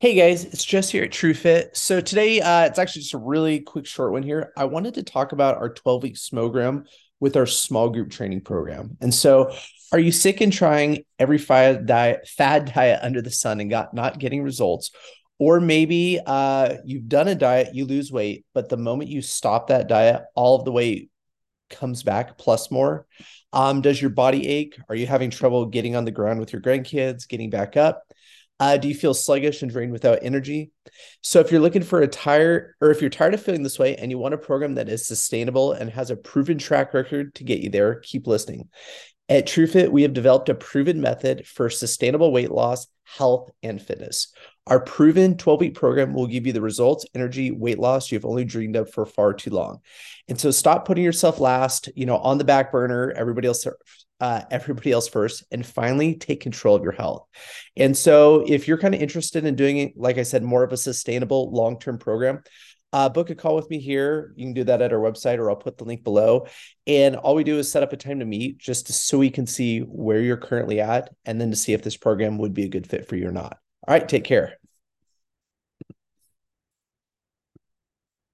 Hey guys, it's Jess here at TrueFit. So today, uh, it's actually just a really quick, short one here. I wanted to talk about our 12 week SMOgram with our small group training program. And so, are you sick and trying every fad diet, fad diet under the sun and got not getting results? Or maybe uh, you've done a diet, you lose weight, but the moment you stop that diet, all of the weight comes back plus more. Um, does your body ache? Are you having trouble getting on the ground with your grandkids, getting back up? Uh, do you feel sluggish and drained without energy? So, if you're looking for a tire, or if you're tired of feeling this way and you want a program that is sustainable and has a proven track record to get you there, keep listening. At TrueFit, we have developed a proven method for sustainable weight loss, health, and fitness. Our proven 12 week program will give you the results, energy, weight loss you've only dreamed of for far too long. And so stop putting yourself last, you know, on the back burner, everybody else uh, everybody else first and finally take control of your health. And so, if you're kind of interested in doing it, like I said, more of a sustainable long term program, uh, book a call with me here. You can do that at our website or I'll put the link below. And all we do is set up a time to meet just so we can see where you're currently at and then to see if this program would be a good fit for you or not. All right, take care.